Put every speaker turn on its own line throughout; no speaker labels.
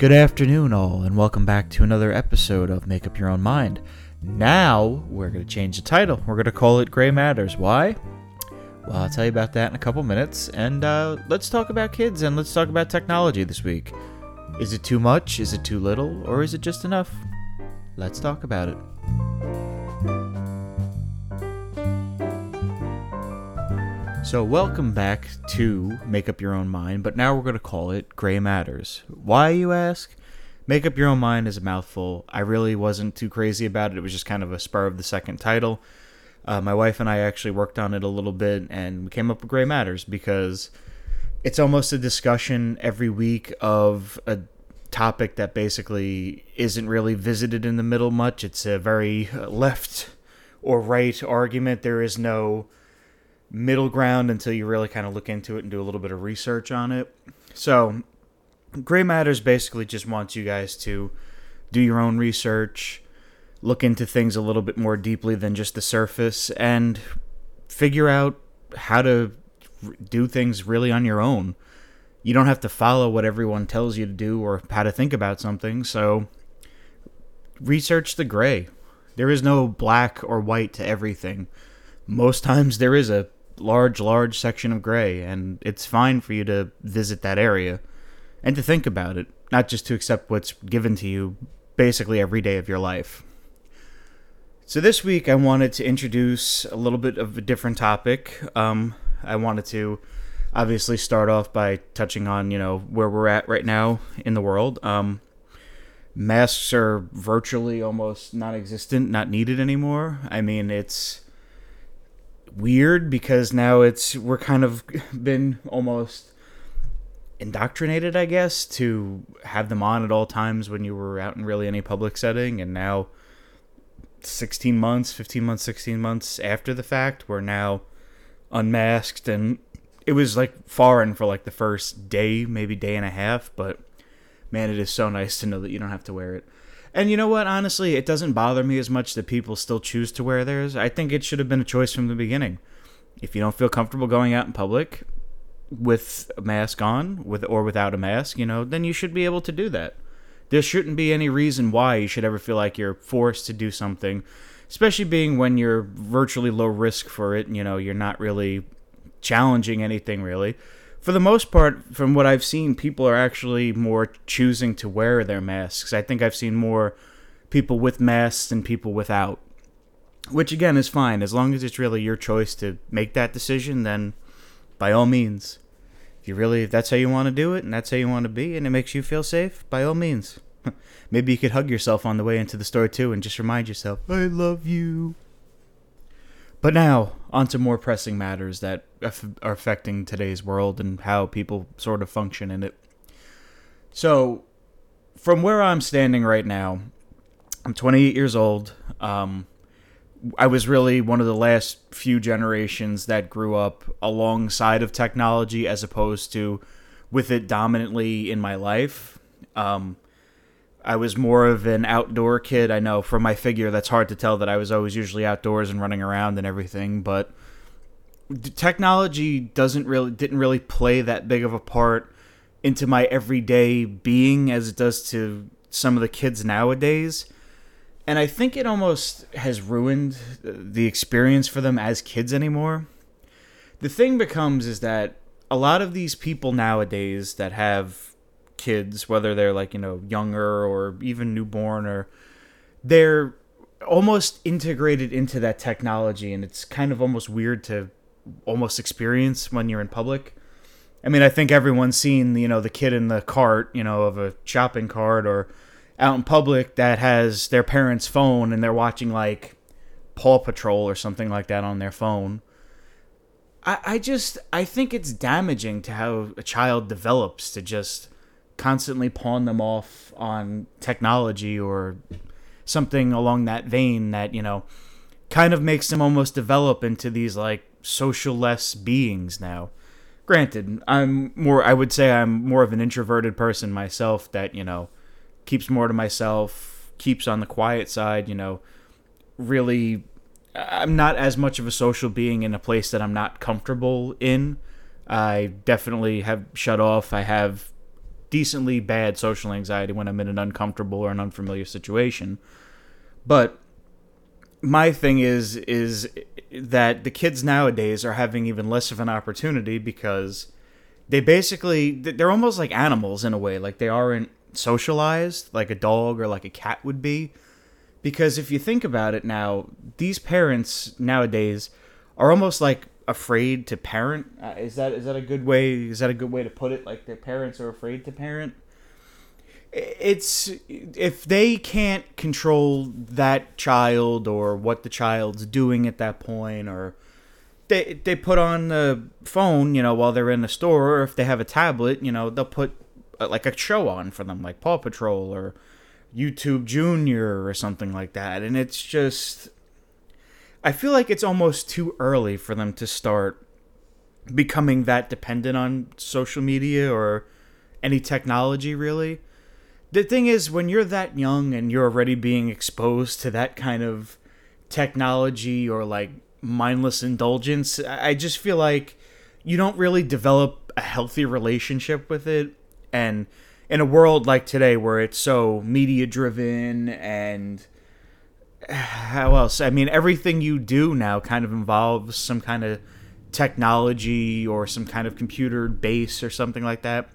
Good afternoon, all, and welcome back to another episode of Make Up Your Own Mind. Now, we're going to change the title. We're going to call it Gray Matters. Why? Well, I'll tell you about that in a couple minutes. And uh, let's talk about kids and let's talk about technology this week. Is it too much? Is it too little? Or is it just enough? Let's talk about it. So, welcome back to Make Up Your Own Mind, but now we're going to call it Gray Matters. Why, you ask? Make Up Your Own Mind is a mouthful. I really wasn't too crazy about it. It was just kind of a spur of the second title. Uh, my wife and I actually worked on it a little bit and we came up with Gray Matters because it's almost a discussion every week of a topic that basically isn't really visited in the middle much. It's a very left or right argument. There is no middle ground until you really kind of look into it and do a little bit of research on it. So, Gray Matters basically just wants you guys to do your own research, look into things a little bit more deeply than just the surface, and figure out how to do things really on your own. You don't have to follow what everyone tells you to do or how to think about something, so research the gray. There is no black or white to everything. Most times there is a large, large section of gray, and it's fine for you to visit that area and to think about it, not just to accept what's given to you basically every day of your life. So, this week I wanted to introduce a little bit of a different topic. Um, I wanted to obviously start off by touching on, you know, where we're at right now in the world. Um, masks are virtually almost non existent, not needed anymore. I mean, it's weird because now it's we're kind of been almost indoctrinated, I guess, to have them on at all times when you were out in really any public setting, and now 16 months, 15 months, 16 months after the fact, we're now unmasked, and it was like foreign for like the first day, maybe day and a half, but man, it is so nice to know that you don't have to wear it. And you know what? Honestly, it doesn't bother me as much that people still choose to wear theirs. I think it should have been a choice from the beginning. If you don't feel comfortable going out in public with a mask on, with or without a mask, you know, then you should be able to do that. There shouldn't be any reason why you should ever feel like you're forced to do something, especially being when you're virtually low risk for it, and, you know, you're not really challenging anything really for the most part, from what I've seen, people are actually more choosing to wear their masks. I think I've seen more people with masks than people without, which again is fine as long as it's really your choice to make that decision. Then, by all means, if you really if that's how you want to do it and that's how you want to be, and it makes you feel safe, by all means. Maybe you could hug yourself on the way into the store too, and just remind yourself, "I love you." But now, on to more pressing matters that are affecting today's world and how people sort of function in it. So, from where I'm standing right now, I'm 28 years old. Um, I was really one of the last few generations that grew up alongside of technology as opposed to with it dominantly in my life. Um, I was more of an outdoor kid. I know from my figure that's hard to tell that I was always usually outdoors and running around and everything, but technology doesn't really didn't really play that big of a part into my everyday being as it does to some of the kids nowadays. And I think it almost has ruined the experience for them as kids anymore. The thing becomes is that a lot of these people nowadays that have kids, whether they're like, you know, younger or even newborn or they're almost integrated into that technology and it's kind of almost weird to almost experience when you're in public. I mean, I think everyone's seen, you know, the kid in the cart, you know, of a shopping cart or out in public that has their parents' phone and they're watching like Paw Patrol or something like that on their phone. I, I just I think it's damaging to how a child develops to just constantly pawn them off on technology or something along that vein that you know kind of makes them almost develop into these like social less beings now. Granted i'm more i would say i'm more of an introverted person myself that you know keeps more to myself keeps on the quiet side you know really i'm not as much of a social being in a place that i'm not comfortable in. I definitely have shut off. I have decently bad social anxiety when I'm in an uncomfortable or an unfamiliar situation. But my thing is is that the kids nowadays are having even less of an opportunity because they basically they're almost like animals in a way like they aren't socialized like a dog or like a cat would be because if you think about it now these parents nowadays are almost like afraid to parent? Uh, is that is that a good way is that a good way to put it? Like their parents are afraid to parent? It's if they can't control that child or what the child's doing at that point or they they put on the phone you know while they're in the store or if they have a tablet you know they'll put uh, like a show on for them like paw patrol or youtube junior or something like that. And it's just i feel like it's almost too early for them to start becoming that dependent on social media or any technology really. The thing is when you're that young and you're already being exposed to that kind of technology or like mindless indulgence i just feel like you don't really develop a healthy relationship with it. And in a world like today where it's so media driven and how else i mean everything you do now kind of involves some kind of technology or some kind of computer base or something like that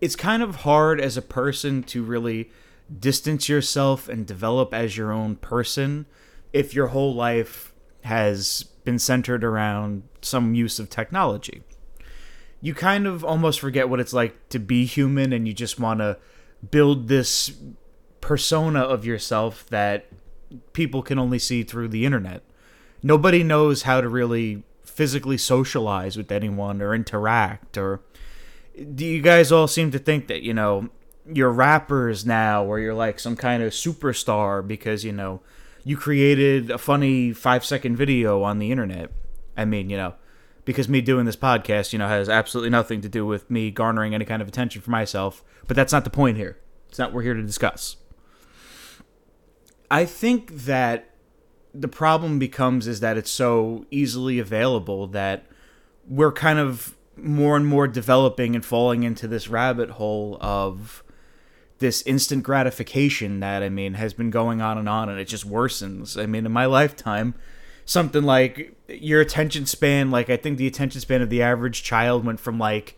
it's kind of hard as a person to really distance yourself and develop as your own person if your whole life has been centered around some use of technology. You kind of almost forget what it's like to be human and you just want to build this persona of yourself that people can only see through the internet. Nobody knows how to really physically socialize with anyone or interact or do you guys all seem to think that you know you're rappers now or you're like some kind of superstar because you know you created a funny five second video on the internet? I mean you know because me doing this podcast you know has absolutely nothing to do with me garnering any kind of attention for myself but that's not the point here. It's not what we're here to discuss i think that the problem becomes is that it's so easily available that we're kind of more and more developing and falling into this rabbit hole of this instant gratification that I mean has been going on and on and it just worsens. I mean in my lifetime something like your attention span like I think the attention span of the average child went from like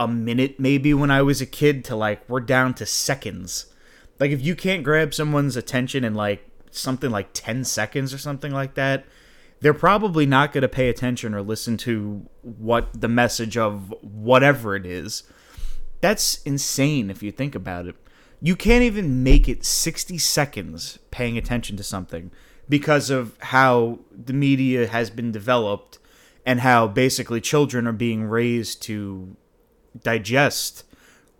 a minute maybe when I was a kid to like we're down to seconds. Like if you can't grab someone's attention in like something like 10 seconds or something like that, they're probably not going to pay attention or listen to what the message of whatever it is. That's insane if you think about it. You can't even make it 60 seconds paying attention to something because of how the media has been developed and how basically children are being raised to digest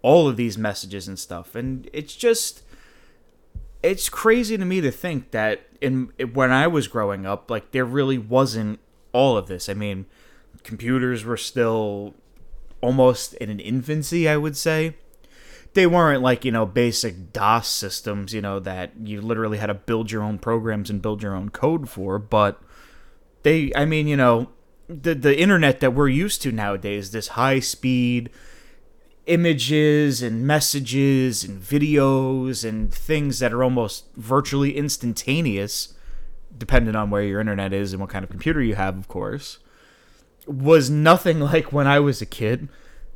all of these messages and stuff. And it's just it's crazy to me to think that in when I was growing up, like there really wasn't all of this. I mean, computers were still almost in an infancy, I would say. They weren't like, you know, basic DOS systems, you know, that you literally had to build your own programs and build your own code for, but they I mean, you know, the the internet that we're used to nowadays, this high speed images and messages and videos and things that are almost virtually instantaneous, depending on where your internet is and what kind of computer you have, of course, was nothing like when I was a kid.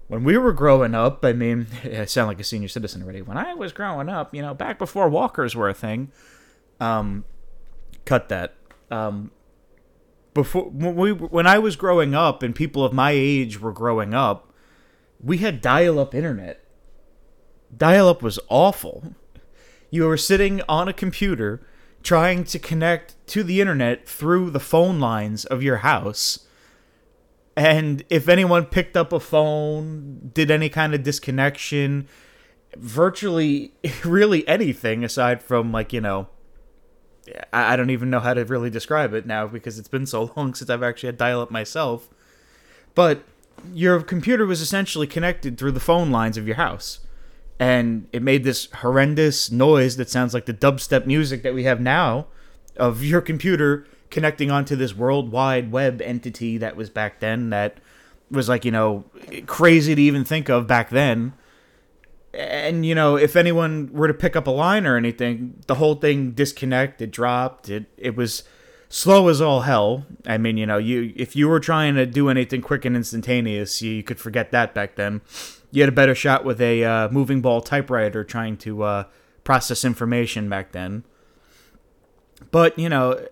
When we were growing up, I mean, I sound like a senior citizen already. When I was growing up, you know, back before walkers were a thing, um, cut that. Um, before when we when I was growing up and people of my age were growing up, we had dial up internet. Dial up was awful. You were sitting on a computer trying to connect to the internet through the phone lines of your house. And if anyone picked up a phone, did any kind of disconnection, virtually really anything aside from, like, you know, I don't even know how to really describe it now because it's been so long since I've actually had dial up myself. But your computer was essentially connected through the phone lines of your house. And it made this horrendous noise that sounds like the dubstep music that we have now of your computer connecting onto this worldwide web entity that was back then that was like, you know, crazy to even think of back then. and you know, if anyone were to pick up a line or anything, the whole thing disconnected, dropped. It it was slow as all hell. I mean, you know, you if you were trying to do anything quick and instantaneous, you, you could forget that back then. You had a better shot with a uh, moving ball typewriter trying to uh, process information back then. But you know,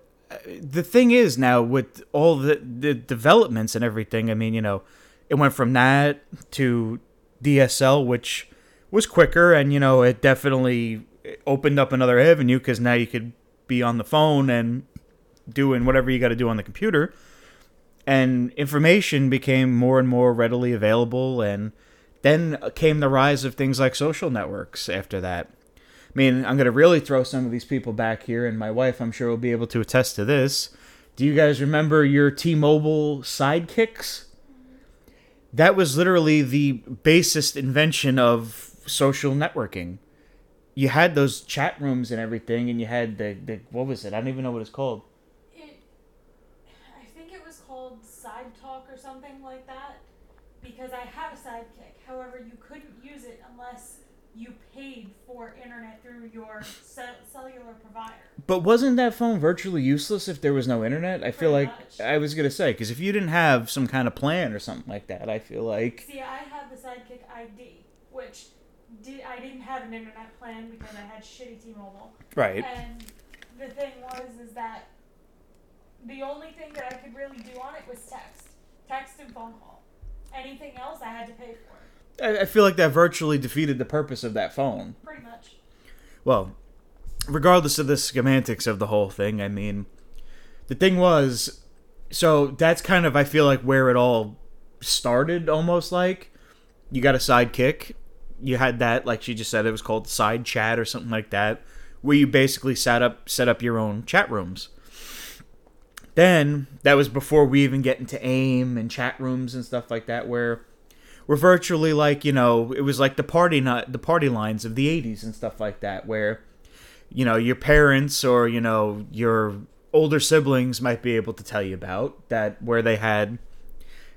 the thing is now with all the the developments and everything. I mean, you know, it went from that to DSL, which was quicker, and you know, it definitely opened up another avenue because now you could be on the phone and doing whatever you got to do on the computer, and information became more and more readily available, and then came the rise of things like social networks after that. I mean, I'm going to really throw some of these people back here, and my wife, I'm sure, will be able to attest to this. Do you guys remember your T Mobile sidekicks? That was literally the basest invention of social networking. You had those chat rooms and everything, and you had the, the what was it? I don't even know what it's called.
It, I think it was called Side Talk or something like that, because I had a sidekick. However, you couldn't use it unless you paid for internet through your ce- cellular provider.
But wasn't that phone virtually useless if there was no internet? I feel
Pretty
like
much.
I was gonna say because if you didn't have some kind of plan or something like that, I feel like
See, I had the Sidekick ID, which did I didn't have an internet plan because I had shitty T-Mobile.
right.
And the thing was, is that the only thing that I could really do on it was text, text and phone call. Anything else, I had to pay for.
I, I feel like that virtually defeated the purpose of that phone.
Pretty much.
Well, regardless of the semantics of the whole thing, I mean, the thing was, so that's kind of I feel like where it all started. Almost like you got a sidekick. You had that, like she just said, it was called side chat or something like that, where you basically set up set up your own chat rooms. Then that was before we even get into AIM and chat rooms and stuff like that, where we're virtually like you know it was like the party not the party lines of the 80s and stuff like that where you know your parents or you know your older siblings might be able to tell you about that where they had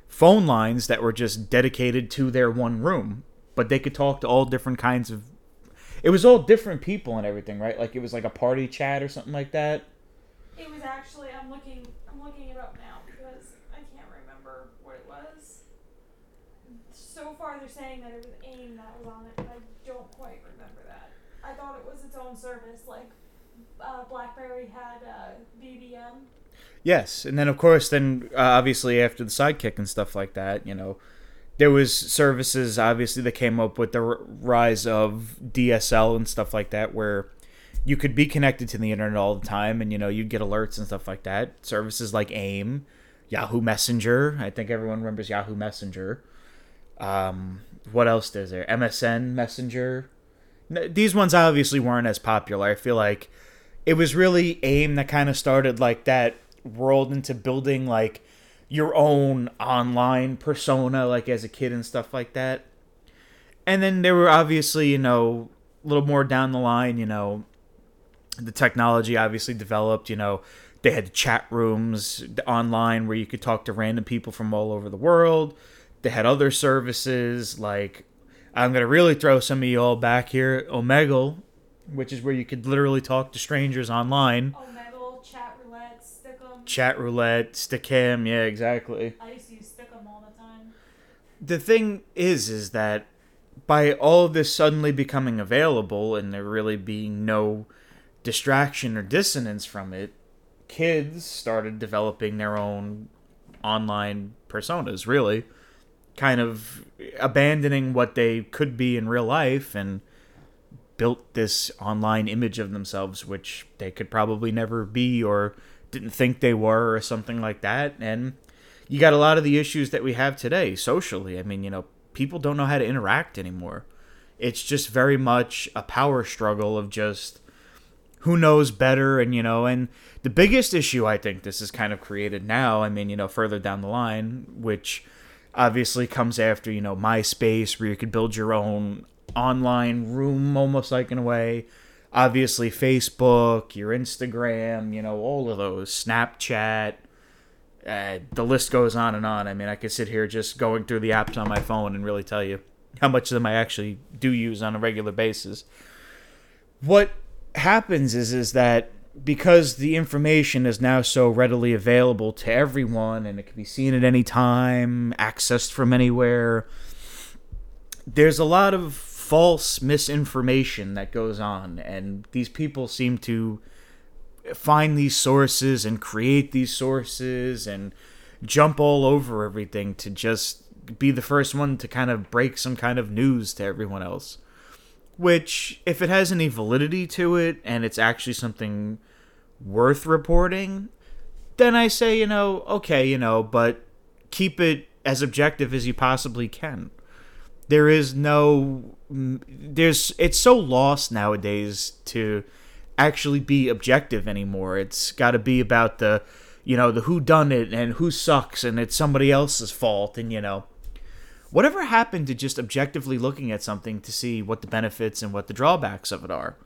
phone lines that were just dedicated to their one room but they could talk to all different kinds of it was all different people and everything right? Like it was like a party chat or something like that
It was actually I'm looking I'm looking it up now because I can't remember what it was. So far they're saying that it was AIM that was on it, but I don't quite remember that. I thought it was its own service, like uh, BlackBerry had uh, BBM.
Yes, and then of course, then uh, obviously after the sidekick and stuff like that, you know, there was services obviously that came up with the r- rise of DSL and stuff like that, where you could be connected to the internet all the time, and you know you'd get alerts and stuff like that. Services like AIM, Yahoo Messenger. I think everyone remembers Yahoo Messenger. Um, what else is there? MSN Messenger. These ones obviously weren't as popular. I feel like it was really AIM that kind of started like that world into building like your own online persona like as a kid and stuff like that. And then there were obviously, you know, a little more down the line, you know, the technology obviously developed, you know, they had chat rooms online where you could talk to random people from all over the world. They had other services like I'm going to really throw some of you all back here, Omegle, which is where you could literally talk to strangers online.
Omegle, Chat Roulette, Stickam.
Chat roulette, stickam, yeah, exactly.
I used to use Stickam all the time.
The thing is, is that by all of this suddenly becoming available and there really being no distraction or dissonance from it, kids started developing their own online personas, really. Kind of abandoning what they could be in real life and built this online image of themselves, which they could probably never be or didn't think they were or something like that. And you got a lot of the issues that we have today socially. I mean, you know, people don't know how to interact anymore. It's just very much a power struggle of just who knows better and you know and the biggest issue i think this is kind of created now i mean you know further down the line which obviously comes after you know myspace where you could build your own online room almost like in a way obviously facebook your instagram you know all of those snapchat uh, the list goes on and on i mean i could sit here just going through the apps on my phone and really tell you how much of them I actually do use on a regular basis. What happens is is that because the information is now so readily available to everyone and it can be seen at any time, accessed from anywhere, there's a lot of false misinformation that goes on and these people seem to find these sources and create these sources and jump all over everything to just be the first one to kind of break some kind of news to everyone else. Which, if it has any validity to it and it's actually something worth reporting, then I say, you know, okay, you know, but keep it as objective as you possibly can. There is no there's it's so lost nowadays to actually be objective anymore. It's got to be about the you know, the who done it and who sucks and it's somebody else's fault and you know, whatever happened to just objectively looking at something to see what the benefits and what the drawbacks of it are?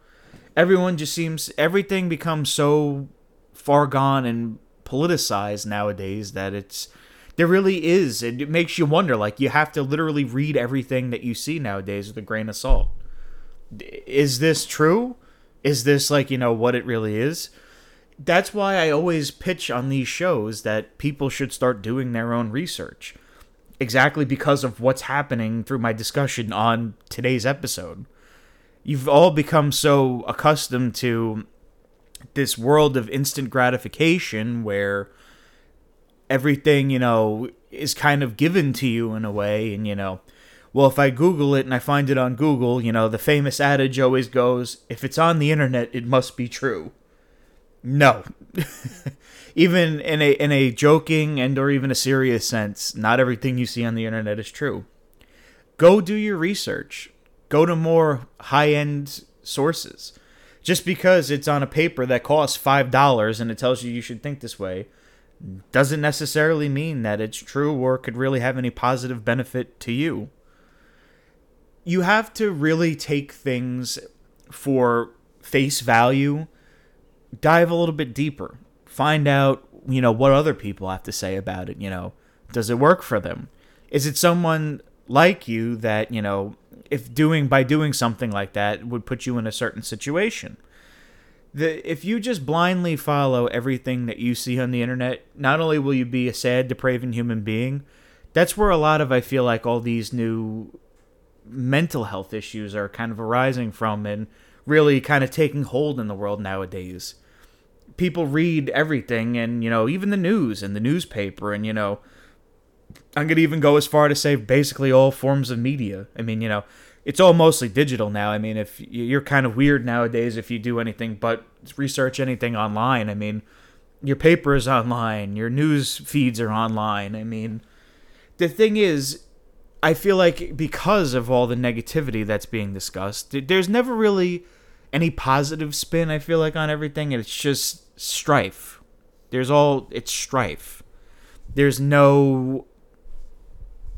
Everyone just seems everything becomes so far gone and politicized nowadays that it's there really is it makes you wonder like you have to literally read everything that you see nowadays with a grain of salt. Is this true? Is this like you know what it really is? That's why i always pitch on these shows that people should start doing their own research exactly because of what's happening through my discussion on today's episode you've all become so accustomed to this world of instant gratification where everything, you know, is kind of given to you in a way. And, you know, well, if I Google it and I find it on Google, you know, the famous adage always goes if it's on the internet, it must be true. No. even in a in a joking and or even a serious sense, not everything you see on the internet is true. Go do your research. Go to more high-end sources. Just because it's on a paper that costs $5 and it tells you you should think this way doesn't necessarily mean that it's true or could really have any positive benefit to you. You have to really take things for face value, dive a little bit deeper, find out, you know, what other people have to say about it, you know. Does it work for them? Is it someone like you that, you know, if doing by doing something like that would put you in a certain situation? the if you just blindly follow everything that you see on the internet, not only will you be a sad, depraving human being, that's where a lot of I feel like all these new mental health issues are kind of arising from and really kind of taking hold in the world nowadays. People read everything and, you know, even the news and the newspaper and, you know, I'm going to even go as far to say basically all forms of media. I mean, you know, it's all mostly digital now. I mean, if you're kind of weird nowadays if you do anything but research anything online. I mean, your paper is online, your news feeds are online. I mean, the thing is, I feel like because of all the negativity that's being discussed, there's never really any positive spin, I feel like, on everything. It's just strife. There's all, it's strife. There's no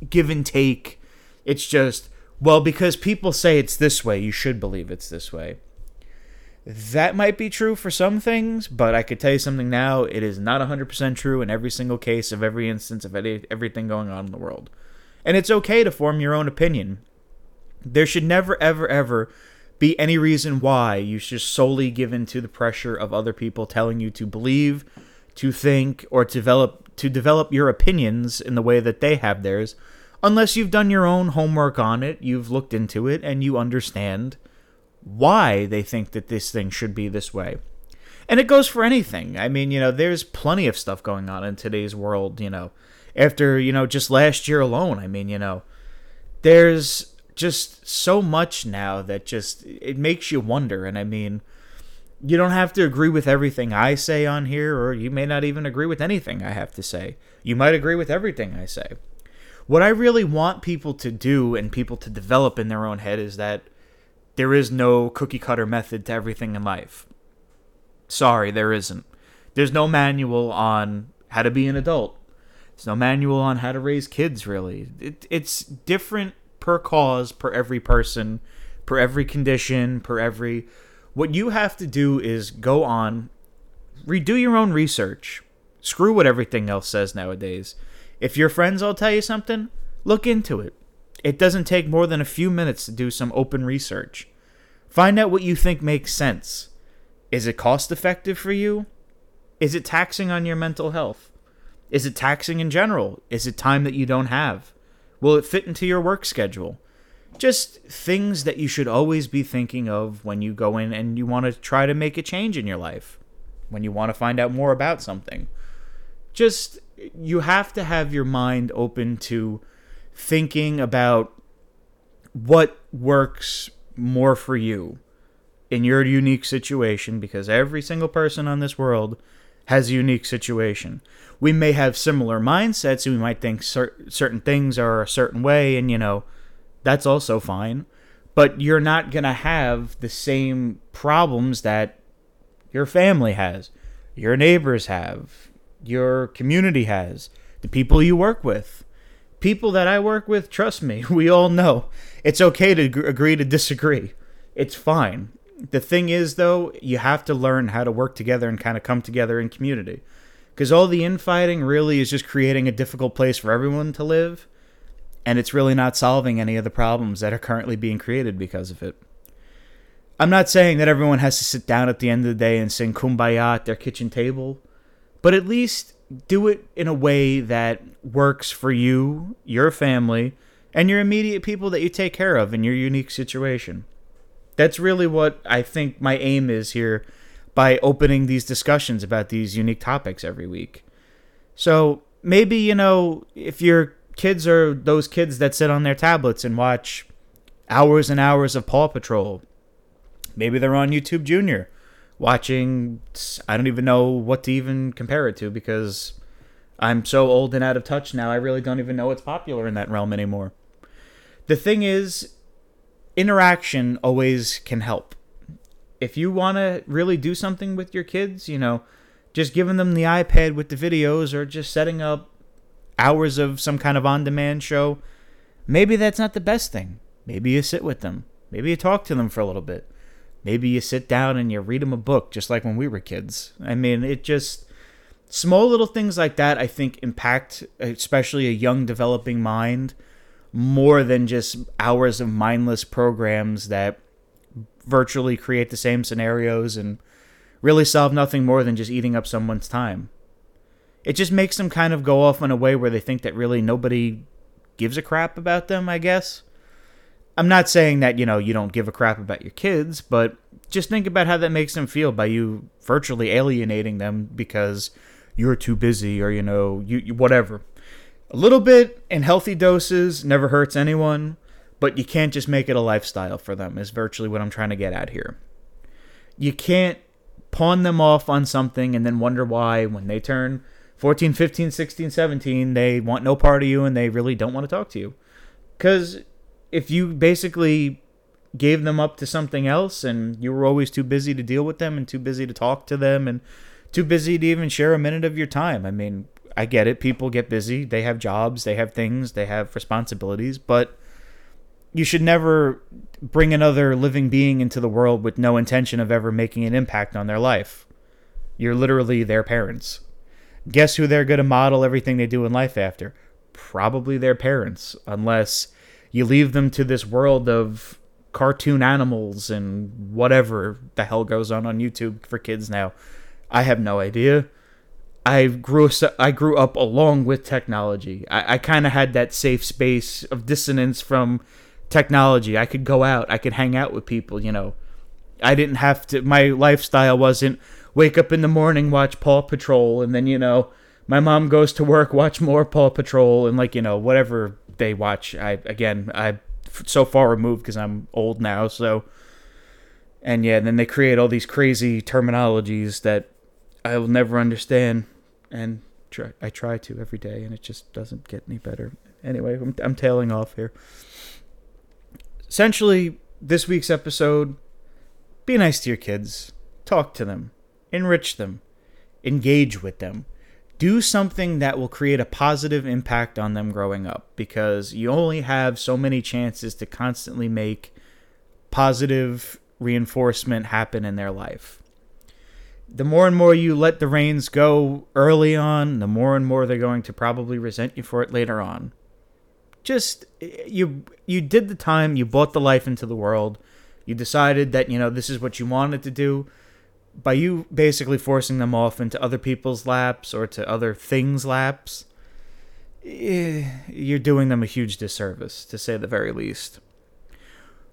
give and take. It's just, well, because people say it's this way, you should believe it's this way. That might be true for some things, but I could tell you something now. It is not 100% true in every single case of every instance of any, everything going on in the world. And it's okay to form your own opinion. There should never, ever, ever be any reason why you should solely give in to the pressure of other people telling you to believe, to think, or to develop to develop your opinions in the way that they have theirs unless you've done your own homework on it, you've looked into it, and you understand why they think that this thing should be this way. And it goes for anything. I mean, you know, there's plenty of stuff going on in today's world, you know. After, you know, just last year alone, I mean, you know, there's just so much now that just it makes you wonder and I mean, you don't have to agree with everything I say on here or you may not even agree with anything I have to say. You might agree with everything I say. What I really want people to do and people to develop in their own head is that there is no cookie cutter method to everything in life. Sorry, there isn't. There's no manual on how to be an adult. There's no manual on how to raise kids, really. It, it's different per cause, per every person, per every condition, per every. What you have to do is go on, redo your own research. Screw what everything else says nowadays if your friends all tell you something, look into it. It doesn't take more than a few minutes to do some open research. Find out what you think makes sense. Is it cost effective for you? Is it taxing on your mental health? Is it taxing in general? Is it time that you don't have? Will it fit into your work schedule? Just things that you should always be thinking of when you go in and you want to try to make a change in your life, when you want to find out more about something. Just, you have to have your mind open to thinking about what works more for you in your unique situation because every single person on this world has a unique situation. We may have similar mindsets we might think cer- certain things are a certain way and you know that's also fine, but you're not going to have the same problems that your family has, your neighbors have, your community has, the people you work with people that I work with, trust me, we all know it's okay to g- agree to disagree. It's fine. The thing is, though, you have to learn how to work together and kind of come together in community. Because all the infighting really is just creating a difficult place for everyone to live, and it's really not solving any of the problems that are currently being created because of it. I'm not saying that everyone has to sit down at the end of the day and sing kumbaya at their kitchen table, but at least do it in a way that works for you, your family, and your immediate people that you take care of in your unique situation. That's really what I think my aim is here by opening these discussions about these unique topics every week. So maybe, you know, if your kids are those kids that sit on their tablets and watch hours and hours of Paw Patrol, maybe they're on YouTube Junior watching I don't even know what to even compare it to because I'm so old and out of touch now I really don't even know what's popular in that realm anymore. The thing is interaction always can help. If you want to really do something with your kids, you know, just giving them the iPad with the videos or just setting up hours of some kind of on-demand show, maybe that's not the best thing. Maybe you sit with them. Maybe you talk to them for a little bit Maybe you sit down and you read them a book, just like when we were kids. I mean, it just small little things like that. I think impact, especially a young developing mind, more than just hours of mindless programs that virtually create the same scenarios and really solve nothing more than just eating up someone's time. It just makes them kind of go off in a way where they think that really nobody gives a crap about them, I guess. I'm not saying that, you know, you don't give a crap about your kids, but just think about how that makes them feel by you virtually alienating them because you're too busy or, you know, you, you whatever. A little bit in healthy doses never hurts anyone, but you can't just make it a lifestyle for them, is virtually what I'm trying to get at here. You can't pawn them off on something and then wonder why when they turn 14, 15, 16, 17, they want no part of you and they really don't want to talk to you. Because if you basically gave them up to something else and you were always too busy to deal with them and too busy to talk to them and too busy to even share a minute of your time. I mean, I get it. People get busy. They have jobs, they have things, they have responsibilities, but you should never bring another living being into the world with no intention of ever making an impact on their life. You're literally their parents. Guess who they're going to model everything they do in life after? Probably their parents, unless you leave them to this world of cartoon animals and whatever the hell goes on on YouTube for kids now. I have no idea. I grew I grew up along with technology. I, I kind of had that safe space of dissonance from technology. I could go out. I could hang out with people. You know, I didn't have to. My lifestyle wasn't wake up in the morning, watch Paw Patrol, and then you know my mom goes to work, watch more Paw Patrol, and like you know whatever they watch. I again, I so far removed because I'm old now. So, and yeah, and then they create all these crazy terminologies that I will never understand, and try, I try to every day, and it just doesn't get any better. Anyway, I'm, I'm tailing off here. Essentially, this week's episode: be nice to your kids, talk to them, enrich them, engage with them do something that will create a positive impact on them growing up because you only have so many chances to constantly make positive reinforcement happen in their life. The more and more you let the reins go early on, the more and more they're going to probably resent you for it later on. Just you you did the time, you brought the life into the world. You decided that, you know, this is what you wanted to do. By you basically forcing them off into other people's laps or to other things' laps, eh, you're doing them a huge disservice, to say the very least.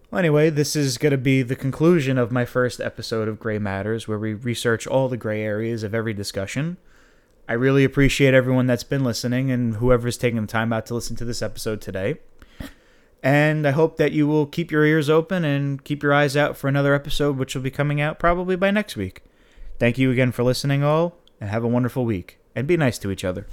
Well, anyway, this is going to be the conclusion of my first episode of Gray Matters, where we research all the gray areas of every discussion. I really appreciate everyone that's been listening and whoever's taking the time out to listen to this episode today. And I hope that you will keep your ears open and keep your eyes out for another episode, which will be coming out probably by next week. Thank you again for listening, all, and have a wonderful week. And be nice to each other.